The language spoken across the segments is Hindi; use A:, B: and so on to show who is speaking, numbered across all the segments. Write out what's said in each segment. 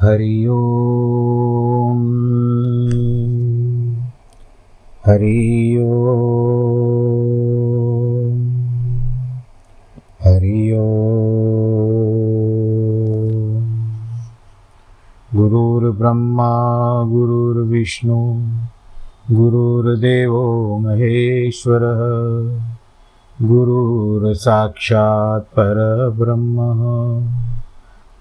A: हरि ओम। हरि ओम। हरि ओम। गुरुर्ब्रह्मा गुरुर्विष्णु गुरुर्देवो महेश्वरः गुरुर्साक्षात् परब्रह्मः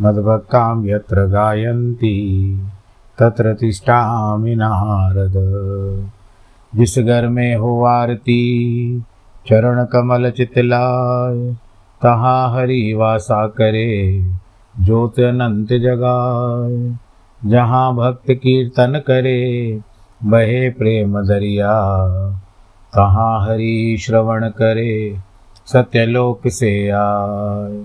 A: मद्भक्तां यत्र गायन्ति, तत्र तिष्ठामि नारद। जिस घर में हो आरती चरण कमल चितलाय तहाँ हरि वासा करे ज्योत अनंत जगाए जहाँ भक्त कीर्तन करे, बहे प्रेम दरिया। तहाँ हरि श्रवण करे, सत्यलोक से आए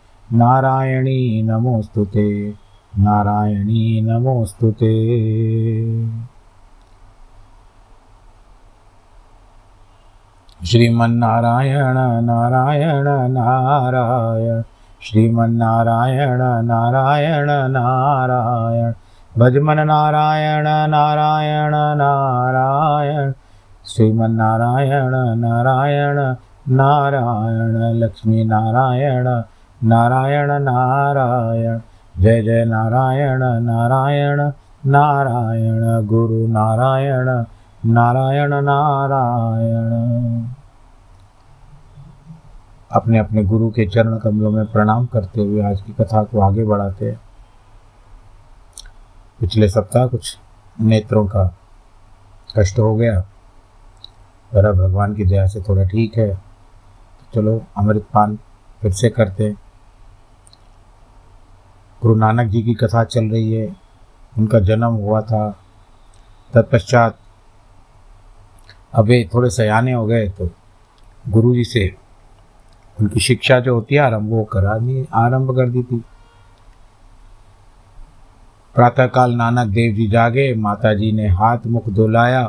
A: नारायणी नमोऽस्तु नारायणी नमोऽस्तु ते। श्रीमन्नारायण, नारायण नारायण। श्रीमन्नारायण, नारायण नारायण। भजमन नारायण नारायण। नारायण श्रीमन्नारायण, नारायण नारायण। लक्ष्मी नारायण नारायण। जय जय नारायण नारायण नारायण। गुरु नारायण नारायण नारायण। अपने अपने गुरु के चरण कमलों में प्रणाम करते हुए आज की कथा को आगे बढ़ाते हैं। पिछले सप्ताह कुछ नेत्रों का कष्ट हो गया। पर भगवान की दया से थोड़ा ठीक है। तो चलो अमृत पान फिर से करते गुरु नानक जी की कथा चल रही है, उनका जन्म हुआ था। तत्पश्चात वे थोड़े सयाने हो गए तो गुरु जी से उनकी शिक्षा जो होती है, आरंभ वो करानी आरंभ कर दी थी। प्रातःकाल नानक देव जी जागे माता जी ने हाथ मुख धुलाया,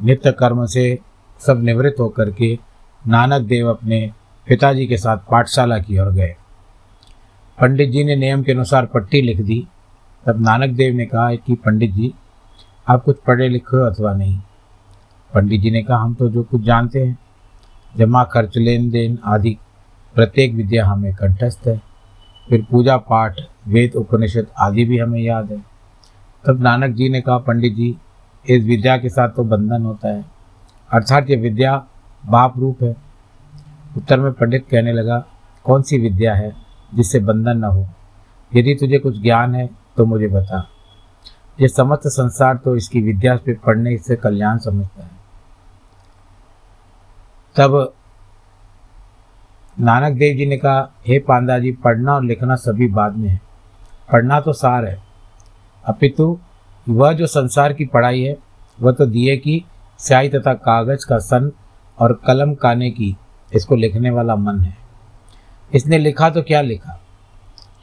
A: नित्य कर्म से सब निवृत्त होकर के नानक देव अपने पिताजी के साथ पाठशाला की ओर गए। पंडित जी ने नियम के अनुसार पट्टी लिख दी। तब नानक देव ने कहा कि पंडित जी, आप कुछ पढ़े लिखे हो अथवा नहीं? पंडित जी ने कहा, हम तो जो कुछ जानते हैं, जमा खर्च लेन देन आदि, प्रत्येक विद्या हमें कंठस्थ है। फिर पूजा पाठ, वेद, उपनिषद आदि भी हमें याद है। तब नानक जी ने कहा, पंडित जी, इस विद्या के साथ तो बंधन होता है। अर्थात ये विद्या बाप रूप है। उत्तर में पंडित कहने लगा, कौन सी विद्या है? जिससे बंधन न हो। यदि तुझे कुछ ज्ञान है तो मुझे बता। ये समस्त संसार तो इसकी विद्या पे पढ़ने से कल्याण समझता है। तब नानक देव जी ने कहा, हे पांडा जी पढ़ना और लिखना सभी बाद में है। पढ़ना तो सार है। अपितु, वह जो संसार की पढ़ाई है, वह तो दिए की, स्याही तथा कागज़ का सन और कलम काने की, इसको लिखने वाला मन है। इसने लिखा तो क्या लिखा?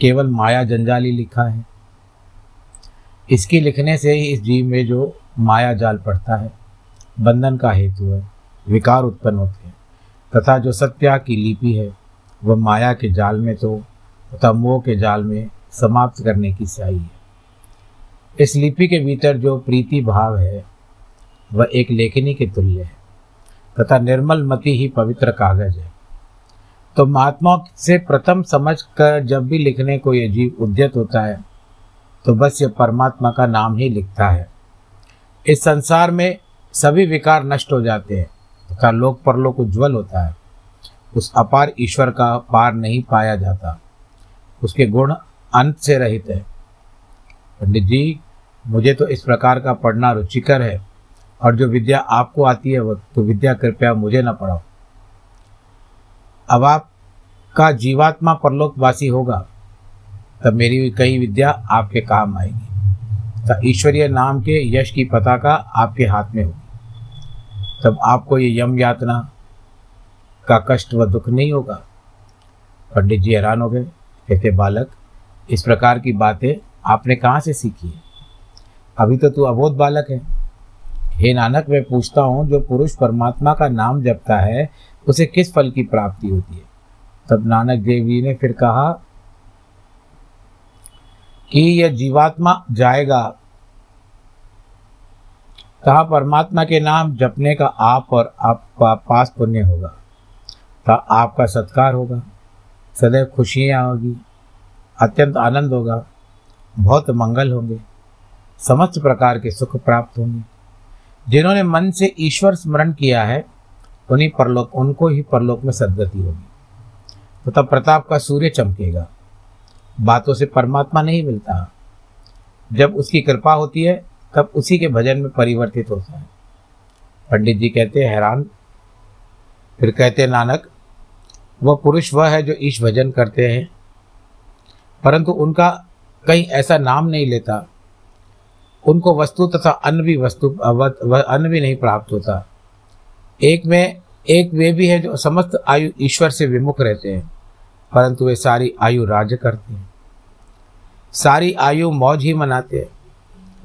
A: केवल माया जंजाली लिखा है। इसकी लिखने से ही इस जीव में जो माया जाल पड़ता है, बंधन का हेतु है, विकार उत्पन्न होते हैं। तथा जो सत्या की लिपि है, वह माया के जाल में तो तथा मोह के जाल में समाप्त करने की स्याही है। इस लिपि के भीतर जो प्रीति भाव है, वह एक लेखनी के तुल्य है, तथा निर्मल मति ही पवित्र कागज़ है। तो महात्मा से प्रथम समझ कर जब भी लिखने को यह जीव उद्यत होता है तो बस ये परमात्मा का नाम ही लिखता है। इस संसार में सभी विकार नष्ट हो जाते हैं, तथा लोक परलोक उज्ज्वल होता है। उस अपार ईश्वर का पार नहीं पाया जाता। उसके गुण अंत से रहित है। पंडित जी, मुझे तो इस प्रकार का पढ़ना रुचिकर है, और जो विद्या आपको आती है, वो तो विद्या कृपया मुझे न पढ़ाओ। अब आपका जीवात्मा परलोकवासी होगा, तब मेरी कई विद्या आपके काम आएगी। तब ईश्वरीय नाम के यश की पताका आपके हाथ में होगी। तब आपको ये यम यातना का कष्ट व दुख नहीं होगा। पंडित जी हैरान हो गए, कहते, बालक, इस प्रकार की बातें आपने कहाँ से सीखी है? अभी तो तू अबोध बालक है। हे नानक, मैं पूछता हूँ, जो पुरुष परमात्मा का नाम जपता है उसे किस फल की प्राप्ति होती है? तब नानक देव जी ने फिर कहा कि यह जीवात्मा जाएगा। कहा, परमात्मा के नाम जपने का आप और आपका पास पुण्य होगा। तो आपका सत्कार होगा। सदैव खुशियाँ होगी। अत्यंत आनंद होगा। बहुत मंगल होंगे। समस्त प्रकार के सुख प्राप्त होंगे। जिन्होंने मन से ईश्वर स्मरण किया है उन्हीं परलोक, उनको ही परलोक में सदगति होगी। तो तब प्रताप का सूर्य चमकेगा। बातों से परमात्मा नहीं मिलता। जब उसकी कृपा होती है, तब उसी के भजन में परिवर्तित होता है। पंडित जी कहते हैं, हैरान। फिर कहते नानक, वह पुरुष वह है जो ईश भजन करते हैं, परंतु उनका कहीं ऐसा नाम नहीं लेता। उनको वस्तु तथा अन्न भी वस्तु अन्न भी नहीं प्राप्त होता। एक में, एक वे भी है जो समस्त आयु ईश्वर से विमुख रहते हैं, परंतु वे सारी आयु राज्य करते हैं। सारी आयु मौज ही मनाते हैं।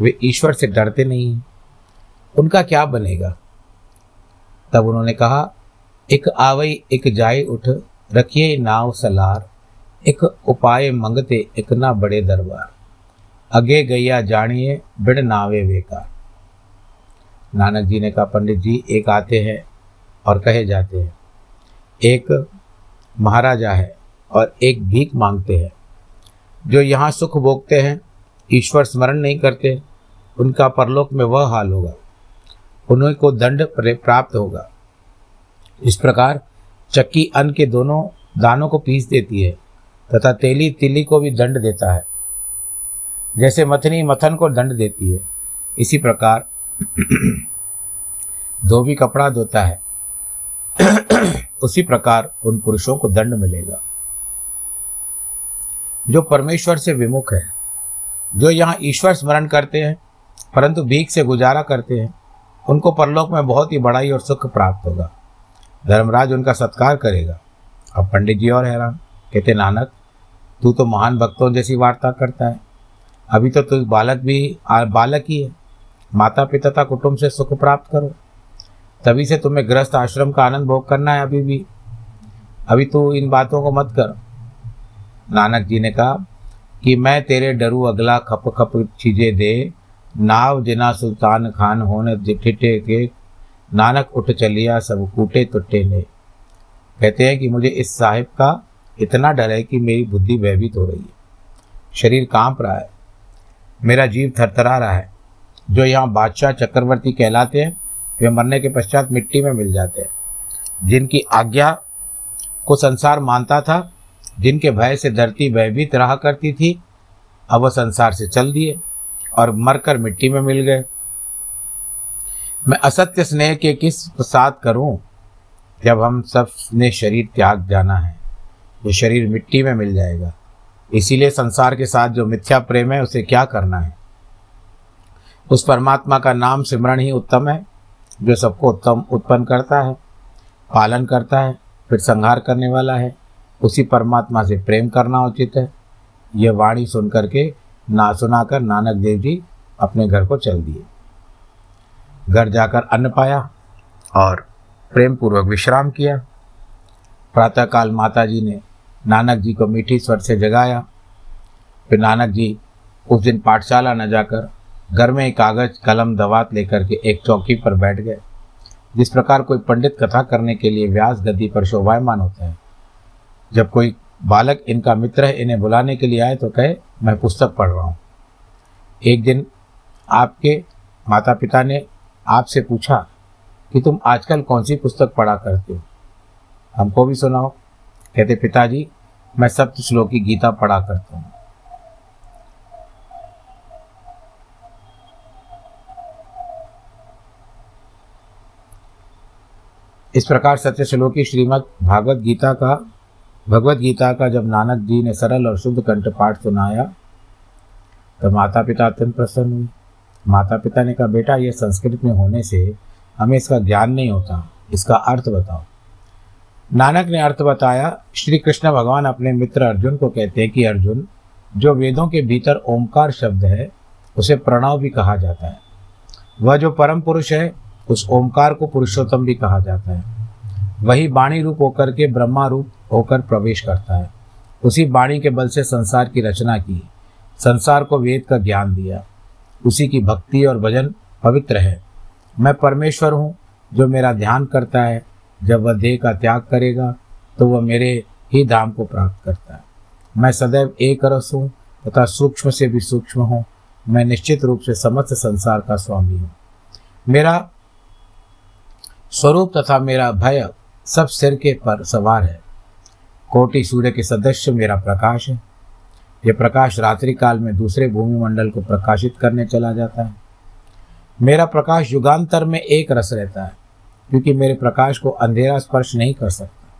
A: वे ईश्वर से डरते नहीं उनका क्या बनेगा? तब उन्होंने कहा, एक आवई, एक जाय उठ, रखिए नाव सलार, एक उपाय मंगते एक ना बड़े दरबार। अगे गैया जानिए बिड़ नावे बेकार। नानक जी ने कहा, पंडित जी, एक आते हैं और कहे जाते हैं। एक महाराजा है और एक भीख मांगते हैं। जो यहाँ सुख भोगते हैं, ईश्वर स्मरण नहीं करते, उनका परलोक में वह हाल होगा। उन्हीं को दंड प्राप्त होगा। इस प्रकार चक्की अन्न के दोनों दानों को पीस देती है तथा तेली तिली को भी दंड देता है। जैसे मथनी मथन को दंड देती है। इसी प्रकार धोबी कपड़ा धोता है, उसी प्रकार उन पुरुषों को दंड मिलेगा। जो परमेश्वर से विमुख है, जो यहाँ ईश्वर स्मरण करते हैं, परंतु भीख से गुजारा करते हैं, उनको परलोक में बहुत ही बड़ाई और सुख प्राप्त होगा। धर्मराज उनका सत्कार करेगा। अब पंडित जी और हैरान, कहते, नानक, तू तो महान भक्तों जैसी वार्ता करता है। अभी तो तू बालक भी बालक ही है। माता पिता तथा कुटुंब से सुख प्राप्त करो। तभी से तुम्हें ग्रस्त आश्रम का आनंद भोग करना है अभी भी। अभी तू इन बातों को मत कर। नानक जी ने कहा कि मैं तेरे डरू अगला खप खप चीज़ें दे। नाव जिना सुल्तान खान होने ठिठे के। नानक उठ चलिया, सब कूटे तुट्टे ले। कहते हैं कि मुझे इस साहिब का इतना डर है कि मेरी बुद्धि भयभीत हो रही है। शरीर काँप रहा है। मेरा जीव थरथरा रहा है। जो यहाँ बादशाह चक्रवर्ती कहलाते हैं वे मरने के पश्चात मिट्टी में मिल जाते हैं। जिनकी आज्ञा को संसार मानता था, जिनके भय से धरती भयभीत रहा करती थी, अब वह संसार से चल दिए और मरकर मिट्टी में मिल गए। मैं असत्य स्नेह के किस प्रसाद करूँ, जब हम सबने शरीर त्याग जाना है? वो शरीर मिट्टी में मिल जाएगा। इसीलिए संसार के साथ जो मिथ्या प्रेम है, उसे क्या करना है? उस परमात्मा का नाम सिमरण ही उत्तम है, जो सबको उत्तम उत्पन्न करता है, पालन करता है, फिर संहार करने वाला है। उसी परमात्मा से प्रेम करना उचित है। यह वाणी सुन करके ना सुनाकर नानक देव जी अपने घर को चल दिए। घर जाकर अन्न पाया और प्रेम पूर्वक विश्राम किया। प्रातःकाल माता जी ने नानक जी को मीठी स्वर से जगाया। फिर नानक जी उस दिन पाठशाला न जाकर घर में एक कागज़, कलम दवात लेकर के एक चौकी पर बैठ गए। जिस प्रकार कोई पंडित कथा करने के लिए व्यास गद्दी पर शोभायमान होते हैं। जब कोई बालक इनका मित्र है, इन्हें बुलाने के लिए आए तो कहे, मैं पुस्तक पढ़ रहा हूँ। एक दिन आपके माता पिता ने आपसे पूछा कि तुम आजकल कौन सी पुस्तक पढ़ा करते हो? हमको भी सुनाओ। कहते, पिताजी, मैं सप्त श्लोकी गीता पढ़ा करता हूँ। इस प्रकार सत्य श्लोकी श्रीमद भागवत गीता का, भगवत गीता का जब नानक जी ने सरल और शुद्ध कंठ पाठ सुनाया तो माता पिता अत्यंत प्रसन्न हुए माता पिता ने कहा, बेटा, ये संस्कृत में होने से हमें इसका ज्ञान नहीं होता, इसका अर्थ बताओ। नानक ने अर्थ बताया, श्री कृष्ण भगवान अपने मित्र अर्जुन को कहते हैं कि अर्जुन, जो वेदों के भीतर ओंकार शब्द है, उसे प्रणव भी कहा जाता है। वह जो परम पुरुष है उस ओंकार को पुरुषोत्तम भी कहा जाता है। वही वाणी रूप होकर के ब्रह्मा रूप होकर प्रवेश करता है। उसी वाणी के बल से संसार की रचना की। संसार को वेद का ज्ञान दिया। उसी की भक्ति और भजन पवित्र है। मैं परमेश्वर हूँ, जो मेरा ध्यान करता है। जब वह देह का त्याग करेगा तो वह मेरे ही धाम को प्राप्त करता है। मैं सदैव एक रस हूँ तथा सूक्ष्म से भी सूक्ष्म हूँ। मैं निश्चित रूप से समस्त संसार का स्वामी हूँ। मेरा स्वरूप तथा मेरा भय सब सिर के पर सवार है। कोटि सूर्य के सदस्य मेरा प्रकाश है। यह प्रकाश रात्रि काल में दूसरे भूमि मंडल को प्रकाशित करने चला जाता है। मेरा प्रकाश युगांतर में एक रस रहता है, क्योंकि मेरे प्रकाश को अंधेरा स्पर्श नहीं कर सकता।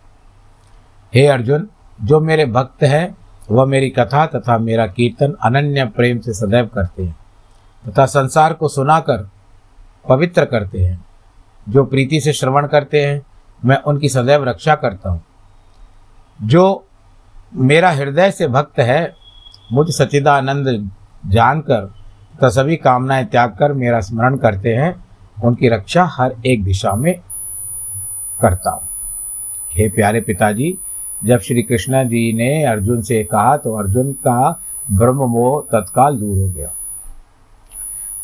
A: हे अर्जुन, जो मेरे भक्त हैं, वह मेरी कथा तथा मेरा कीर्तन अनन्य प्रेम से सदैव करते हैं, तथा संसार को सुनाकर पवित्र करते हैं। जो प्रीति से श्रवण करते हैं, मैं उनकी सदैव रक्षा करता हूँ। जो मेरा हृदय से भक्त है, मुझ सचिदानंद जानकर, तथा सभी कामनाएँ त्याग कर मेरा स्मरण करते हैं, उनकी रक्षा हर एक दिशा में करता हूँ। हे प्यारे पिताजी, जब श्री कृष्ण जी ने अर्जुन से कहा तो अर्जुन का ब्रह्म मोह तत्काल दूर हो गया।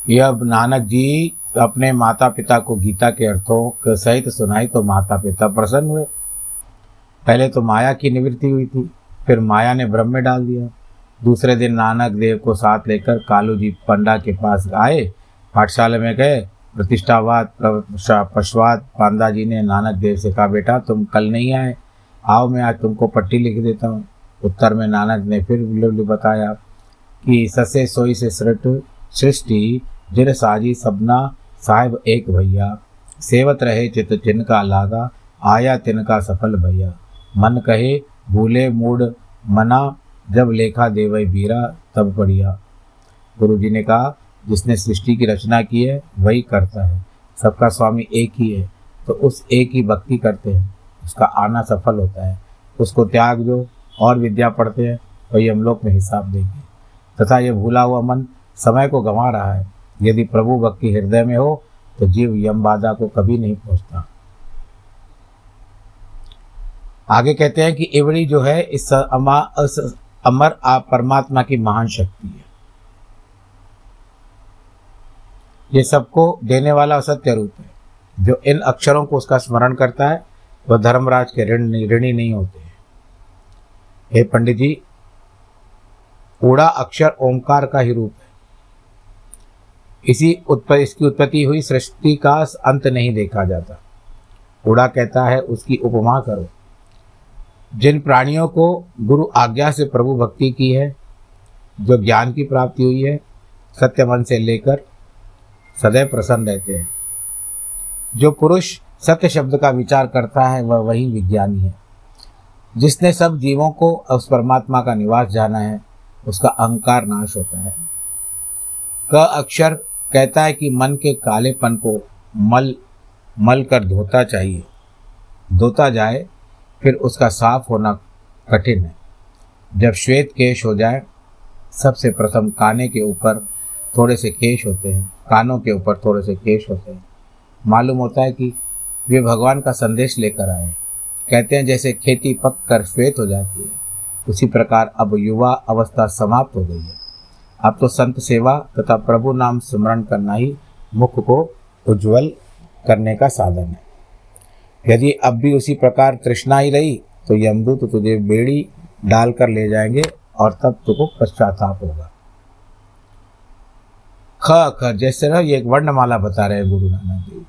A: यह नानक जी अपने माता पिता को गीता के अर्थों के सहित सुनाई तो माता पिता प्रसन्न हुए। पहले तो माया की निवृत्ति हुई थी, फिर माया ने ब्रह्म में डाल दिया। दूसरे दिन नानक देव को साथ लेकर कालू जी पंडा के पास आए, पाठशाला में गए। प्रतिष्ठावाद पशुवाद, पांडा जी ने नानक देव से कहा, बेटा, तुम कल नहीं आए। आओ, मैं आज तुमको पट्टी लिख देता हूँ। उत्तर में नानक ने फिर बताया कि ससे सोई से सृष्टि जिन साजी सबना साहिब एक भैया, सेवत रहे चित जिनका लागा, आया तिनका सफल भैया। मन कहे, भूले मूड, मना, जब लेखा देवई बीरा, तब पढ़िया। गुरु जी ने कहा, जिसने सृष्टि की रचना की है, वही करता है। सबका स्वामी एक ही है तो उस एक ही भक्ति करते हैं। उसका आना सफल होता है। उसको त्याग जो और विद्या पढ़ते हैं, वही हम लोग में हिसाब देंगे। तथा ये भूला हुआ मन, समय को गंवा रहा है। यदि प्रभु भक्ति हृदय में हो तो जीव यम बाधा को कभी नहीं पहुँचता। आगे कहते हैं कि इवड़ी जो है इस अमा, अमर परमात्मा की महान शक्ति है। ये सबको देने वाला सत्य रूप है। जो इन अक्षरों को उसका स्मरण करता है वह धर्मराज के ऋण ऋणी नहीं होते हैं। हे पंडित जी ऊड़ा अक्षर ओंकार का ही रूप है। इसी उत्पत्ति इसकी उत्पत्ति हुई, सृष्टि का अंत नहीं देखा जाता। उड़ा कहता है, उसकी उपमा करो। जिन प्राणियों को गुरु आज्ञा से प्रभु भक्ति की है, जो ज्ञान की प्राप्ति हुई है, सत्य मन से लेकर सदैव प्रसन्न रहते हैं। जो पुरुष सत्य शब्द का विचार करता है, वह वही विज्ञानी है। जिसने सब जीवों को उस परमात्मा का निवास जाना है, उसका अहंकार नाश होता है। क अक्षर कहता है कि मन के कालेपन को मल मल कर धोता चाहिए। धोता जाए, फिर उसका साफ़ होना कठिन है। जब श्वेत केश हो जाए, सबसे प्रथम काने के ऊपर थोड़े से केश होते हैं। कानों के ऊपर थोड़े से केश होते हैं। मालूम होता है कि वे भगवान का संदेश लेकर आए कहते हैं जैसे खेती पक कर श्वेत हो जाती है। उसी प्रकार अब युवा अवस्था समाप्त हो गई है। अब तो संत सेवा तथा प्रभु नाम स्मरण करना ही मुख को उज्जवल करने का साधन है। यदि अब भी उसी प्रकार तृष्णा ही रही तो यमदूत तुझे बेड़ी डाल कर ले जाएँगे और तब तुमको पश्चाताप होगा। ख ख, जैसे ना ये एक वर्णमाला बता रहे हैं गुरु नानक देव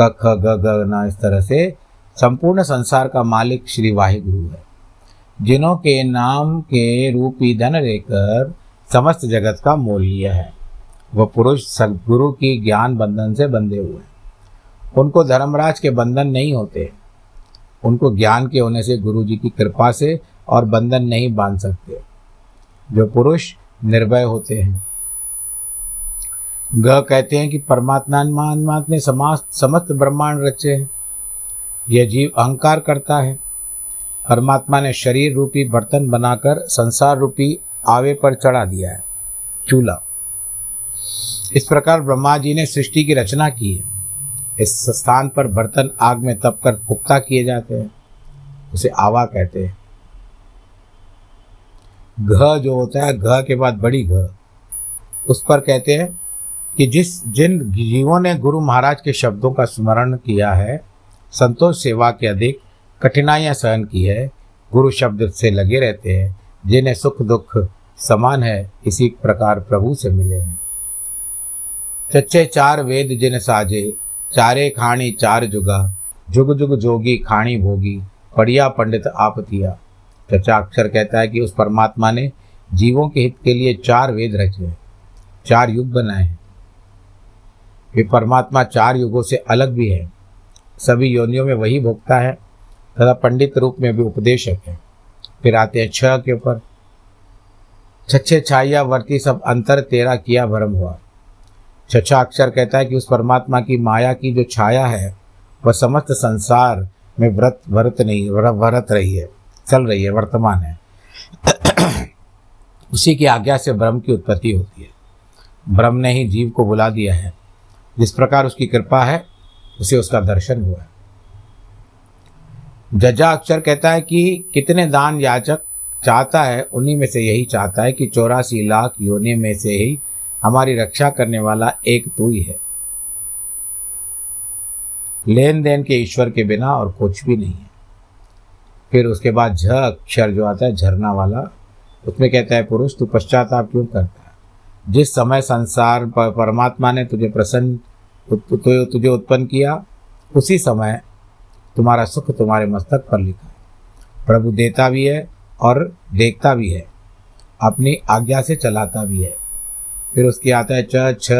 A: क, ख, ग ग, ना, इस तरह से संपूर्ण संसार का मालिक श्री वाहिगुरु है। जिन्हों के नाम के रूपी धन लेकर समस्त जगत का मोल लिया है। वह पुरुष सदगुरु की ज्ञान बंधन से बंधे हुए हैं। उनको धर्मराज के बंधन नहीं होते। उनको ज्ञान के होने से गुरु जी की कृपा से और बंधन नहीं बाँध सकते। जो पुरुष निर्भय होते हैं। ग कहते हैं कि परमात्मा ने समाज समस्त ब्रह्मांड रचे हैं। यह जीव अहंकार करता है। परमात्मा ने शरीर रूपी बर्तन बनाकर संसार रूपी आवे पर चढ़ा दिया है, चूल्हा। इस प्रकार ब्रह्मा जी ने सृष्टि की रचना की है। इस स्थान पर बर्तन आग में तप कर पुख्ता किए जाते हैं, उसे आवा कहते हैं। घ जो होता है, घ के बाद बड़ी घ, उस पर कहते हैं कि जिस, जिन जीवों ने गुरु महाराज के शब्दों का स्मरण किया है, संतोष सेवा के अधिक कठिनाइयाँ सहन की है, गुरु शब्द से लगे रहते हैं जिन्हें सुख दुख समान है, इसी प्रकार प्रभु से मिले हैं। चच्चे चार वेद जिन साजे, चारे खाणी चार जुगा, जुग जुग जोगी खाणी भोगी पढ़िया पंडित आप दिया। चचा अक्षर कहता है कि उस परमात्मा ने जीवों के हित के लिए चार वेद रचे हैं, चार युग बनाए हैं। वे परमात्मा चार युगों से अलग भी है। सभी योनियों में वही भोगता है, तथा पंडित रूप में भी उपदेशक है। फिर आते हैं छह के ऊपर। छच्छे छाइया वर्ती सब अंतर तेरा किया भरम हुआ। छछा अक्षर कहता है कि उस परमात्मा की माया की जो छाया है, वह समस्त संसार में व्रत व्रत नहीं व्रत रही है, चल रही है, वर्तमान है। उसी की आज्ञा से ब्रह्म की उत्पत्ति होती है। ब्रह्म ने ही जीव को बुला दिया है। जिस प्रकार उसकी कृपा है, उसे उसका दर्शन हुआ है। जजा अक्षर कहता है कि कितने दान याचक चाहता है, उन्हीं में से यही चाहता है कि चौरासी लाख योनि में से ही हमारी रक्षा करने वाला एक तू ही। है लेन देन के ईश्वर के बिना और कुछ भी नहीं है। फिर उसके बाद झ अक्षर जो आता है, झरना वाला, उसमें कहता है, पुरुष, तू पश्चाताप क्यों करता है? जिस समय संसार पर परमात्मा ने तुझे प्रसन्न तुझे उत्पन्न किया, उसी समय तुम्हारा सुख तुम्हारे मस्तक पर लिखा है। प्रभु देता भी है और देखता भी है। अपनी आज्ञा से चलाता भी है। फिर उसकी आता है, च, छ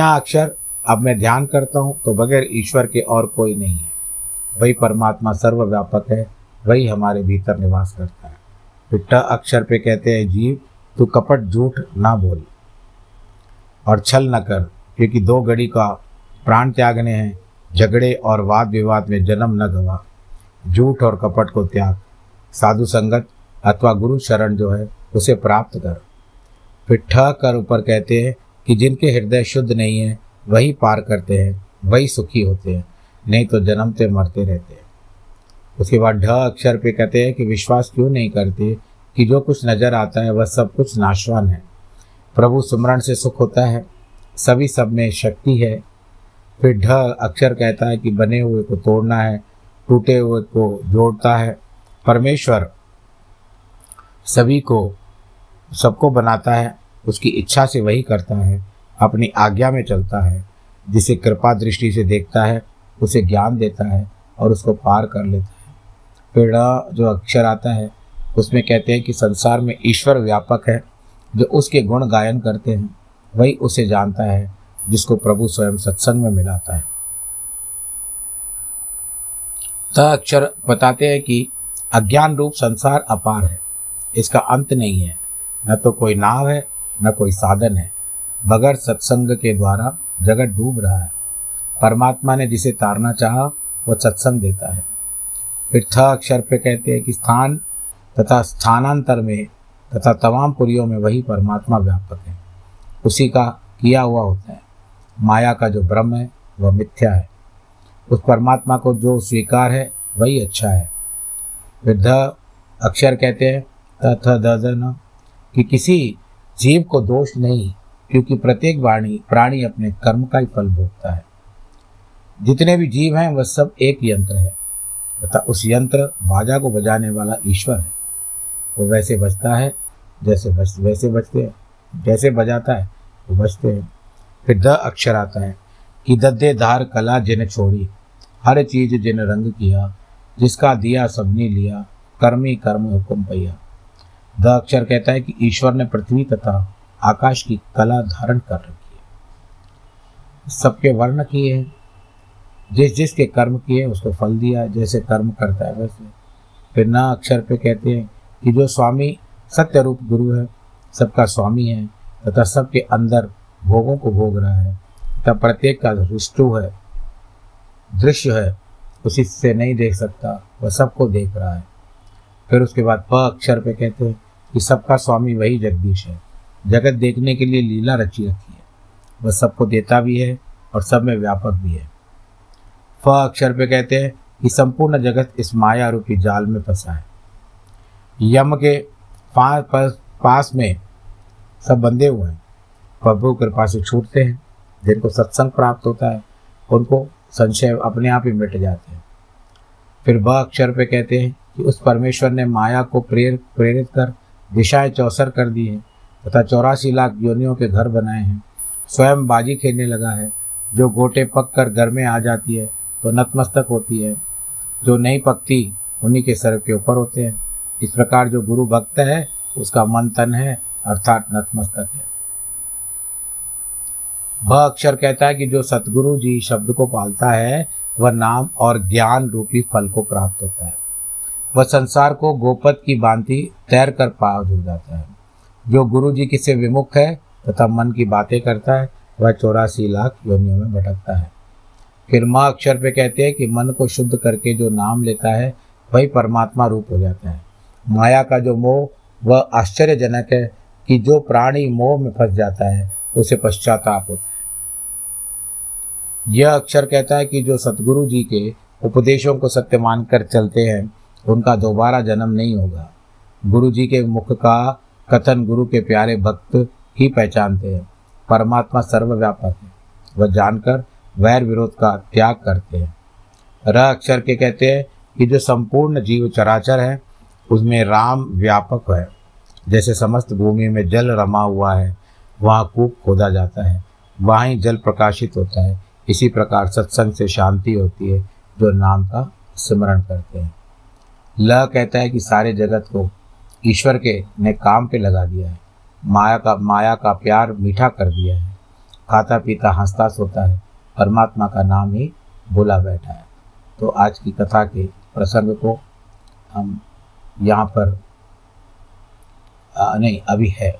A: अक्षर अब मैं ध्यान करता हूँ तो बगैर ईश्वर के और कोई नहीं है। वही परमात्मा सर्वव्यापक है, वही हमारे भीतर निवास करता है। फिर ट अक्षर पे कहते हैं, जीव, तू कपट झूठ ना बोल और छल न कर, क्योंकि दो घड़ी का प्राण त्यागने हैं, झगड़े और वाद विवाद में जन्म न गवा। झूठ और कपट को त्याग, साधु संगत अथवा गुरु शरण जो है, उसे प्राप्त कर। फिर ठह कर ऊपर कहते हैं कि जिनके हृदय शुद्ध नहीं है, वही पार करते हैं, वही सुखी होते हैं, नहीं तो जन्मते मरते रहते हैं। उसके बाद ढ अक्षर पे कहते हैं कि विश्वास क्यों नहीं करते कि जो कुछ नज़र आता है, वह सब कुछ नाशवान है। प्रभु सुमरण से सुख होता है, सभी सब में शक्ति है फिर ढ अक्षर कहता है कि बने हुए को तोड़ना है, टूटे हुए को जोड़ता है। परमेश्वर सभी को, सबको बनाता है, उसकी इच्छा से वही करता है, अपनी आज्ञा में चलता है, जिसे कृपा दृष्टि से देखता है, उसे ज्ञान देता है और उसको पार कर लेता है। फिर जो अक्षर आता है, उसमें कहते हैं कि संसार में ईश्वर व्यापक है, जो उसके गुण गायन करते हैं, वही उसे जानता है। जिसको प्रभु स्वयं सत्संग में मिलाता है। त अक्षर बताते हैं कि अज्ञान रूप संसार अपार है। इसका अंत नहीं है। न तो कोई नाव है, न कोई साधन है। बगैर सत्संग के द्वारा जगत डूब रहा है। परमात्मा ने जिसे तारना चाहा वह सत्संग देता है। फिर थ अक्षर पे कहते हैं कि स्थान तथा स्थानांतर में तथा तमाम पुरियों में वही परमात्मा व्यापक है। उसी का किया हुआ होता है। माया का जो ब्रह्म है, वह मिथ्या है। उस परमात्मा को जो स्वीकार है, वही अच्छा है। फिर ध अक्षर कहते हैं तथ दन कि किसी जीव को दोष नहीं, क्योंकि प्रत्येक वाणी, प्राणी अपने कर्म का ही फल भोगता है। जितने भी जीव हैं, वह सब एक यंत्र है, तथा उस यंत्र बाजा को बजाने वाला ईश्वर है। वो वैसे बजता है, जैसे बज, वैसे बजते हैं, जैसे बजाता है, वो बजते हैं। फिर द अक्षर आता है कि दद्दे धार कला जिन छोड़ी, हर चीज़ जिन रंग किया, जिसका दिया सबने लिया, कर्मी कर्म हुक्म पैया। द अक्षर कहता है कि ईश्वर ने पृथ्वी तथा आकाश की कला धारण कर रखी है। सबके वर्ण किए हैं, जिस जिसके कर्म किए उसको फल दिया जैसे कर्म करता है वैसे। फिर न अक्षर पे कहते हैं कि जो स्वामी सत्य रूप गुरु है, सबका स्वामी है, तथा सबके अंदर भोगों को भोग रहा है। तथा प्रत्येक का रिष्टु है, दृश्य है, उसी से नहीं देख सकता, वह सबको देख रहा है। फिर उसके बाद प अक्षर पे कहते हैं कि सबका स्वामी वही जगदीश है। जगत देखने के लिए लीला रची रखी है। वह सबको देता भी है और सब में व्यापक भी है। फ अक्षर पे कहते हैं कि संपूर्ण जगत इस माया रूपी जाल में फंसा है। यम के पास में सब बंधे हुए हैं। प्रभु कृपा से छूटते हैं, जिनको सत्संग प्राप्त होता है, उनको संशय अपने आप ही मिट जाते हैं। फिर ब अक्षर पे कहते हैं कि उस परमेश्वर ने माया को प्रेर, प्रेरित कर, दिशाएँ चौसर कर दी है, तथा चौरासी लाख योनियों के घर बनाए हैं। स्वयं बाजी खेलने लगा है, जो गोटे पक कर घर में आ जाती है तो नतमस्तक होती है। जो नहीं पकती, उन्हीं के सर के ऊपर होते हैं। इस प्रकार जो गुरु भक्त है, उसका मन तन है, अर्थात नतमस्तक है। भ अक्षर कहता है कि जो सतगुरु जी शब्द को पालता है, वह नाम और ज्ञान रूपी फल को प्राप्त होता है। वह संसार को गोपत की बांति तैर कर पार हो जाता है। जो गुरु जी किसे विमुख है, तथा मन की बातें करता है, वह चौरासी लाख योनियों में भटकता है। फिर माँ अक्षर पे कहते हैं कि मन को शुद्ध करके जो नाम लेता है, वही परमात्मा रूप हो जाता है। माया का जो मोह, वह आश्चर्यजनक है कि जो प्राणी मोह में फंस जाता है, उसे पश्चाताप होता है। यह अक्षर कहता है कि जो सतगुरु जी के उपदेशों को सत्य मानकर चलते हैं, उनका दोबारा जन्म नहीं होगा। गुरु जी के मुख का कथन गुरु के प्यारे भक्त ही पहचानते हैं। परमात्मा सर्वव्यापक है। वह जानकर वैर विरोध का त्याग करते हैं। र अक्षर के कहते हैं कि जो संपूर्ण जीव चराचर है, उसमें राम व्यापक है। जैसे समस्त भूमि में जल रमा हुआ है, वहाँ कूप खोदा जाता है, वहाँ ही जल प्रकाशित होता है। इसी प्रकार सत्संग से शांति होती है जो नाम का स्मरण करते हैं। ल कहता है कि सारे जगत को ईश्वर के ने काम पे लगा दिया है। माया का माया का प्यार मीठा कर दिया है। खाता पीता हंसता सोता है परमात्मा का नाम ही भूला बैठा है। तो आज की कथा के प्रसंग को हम यहाँ पर आ, नहीं अभी है।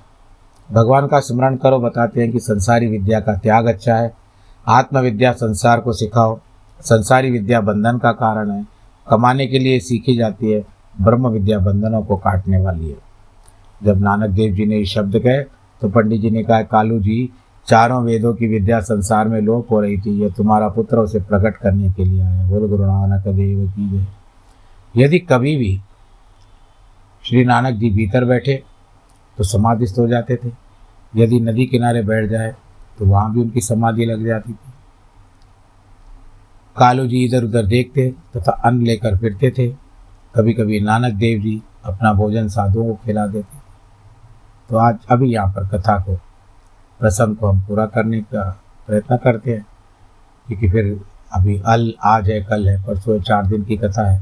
A: भगवान का स्मरण करो बताते हैं कि संसारी विद्या का त्याग अच्छा है आत्मविद्या संसार को सिखाओ। संसारी विद्या बंधन का कारण है। कमाने के लिए सीखी जाती है। ब्रह्म विद्या बंधनों को काटने वाली है। जब नानक देव जी ने ये शब्द कहे तो पंडित जी ने कहा, कालू जी, चारों वेदों की विद्या संसार में लोप हो रही थी। यह तुम्हारा पुत्र उसे प्रकट करने के लिए आया बोल, गुरु नानक देव की जय। यदि कभी भी श्री नानक जी भीतर बैठे तो समाधिस्थ हो जाते थे। यदि नदी किनारे बैठ जाए तो वहाँ भी उनकी समाधि लग जाती थी। कालू जी इधर उधर देखते तथा अन्न लेकर फिरते थे। कभी कभी नानक देव जी अपना भोजन साधुओं को खिला देते तो आज अभी यहाँ पर कथा को, प्रसंग को हम पूरा करने का प्रयत्न करते हैं। क्योंकि फिर अभी अल, आज है, कल है, परसों चार दिन की कथा है।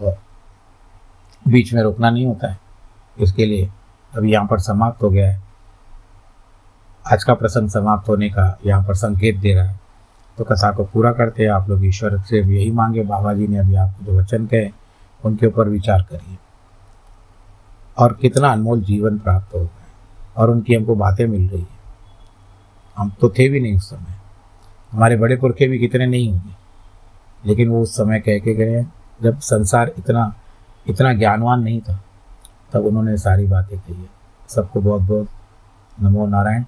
A: और बीच में रुकना नहीं होता है। इसके लिए अभी यहाँ पर समाप्त हो गया है। आज का प्रसंग समाप्त होने का यहाँ पर संकेत दे रहा है। तो कथा को पूरा करते हैं। आप लोग ईश्वर से यही मांगे। बाबा जी ने अभी आपको जो वचन कहे। उनके ऊपर विचार करिए। और कितना अनमोल जीवन प्राप्त हो गया और उनकी हमको बातें मिल रही है। हम तो थे भी नहीं उस समय। हमारे बड़े पुरखे भी कितने नहीं होंगे। लेकिन वो उस समय कह के गए जब संसार इतना इतना ज्ञानवान नहीं था, तब उन्होंने सारी बातें कही है। सबको बहुत बहुत नमो नारायण।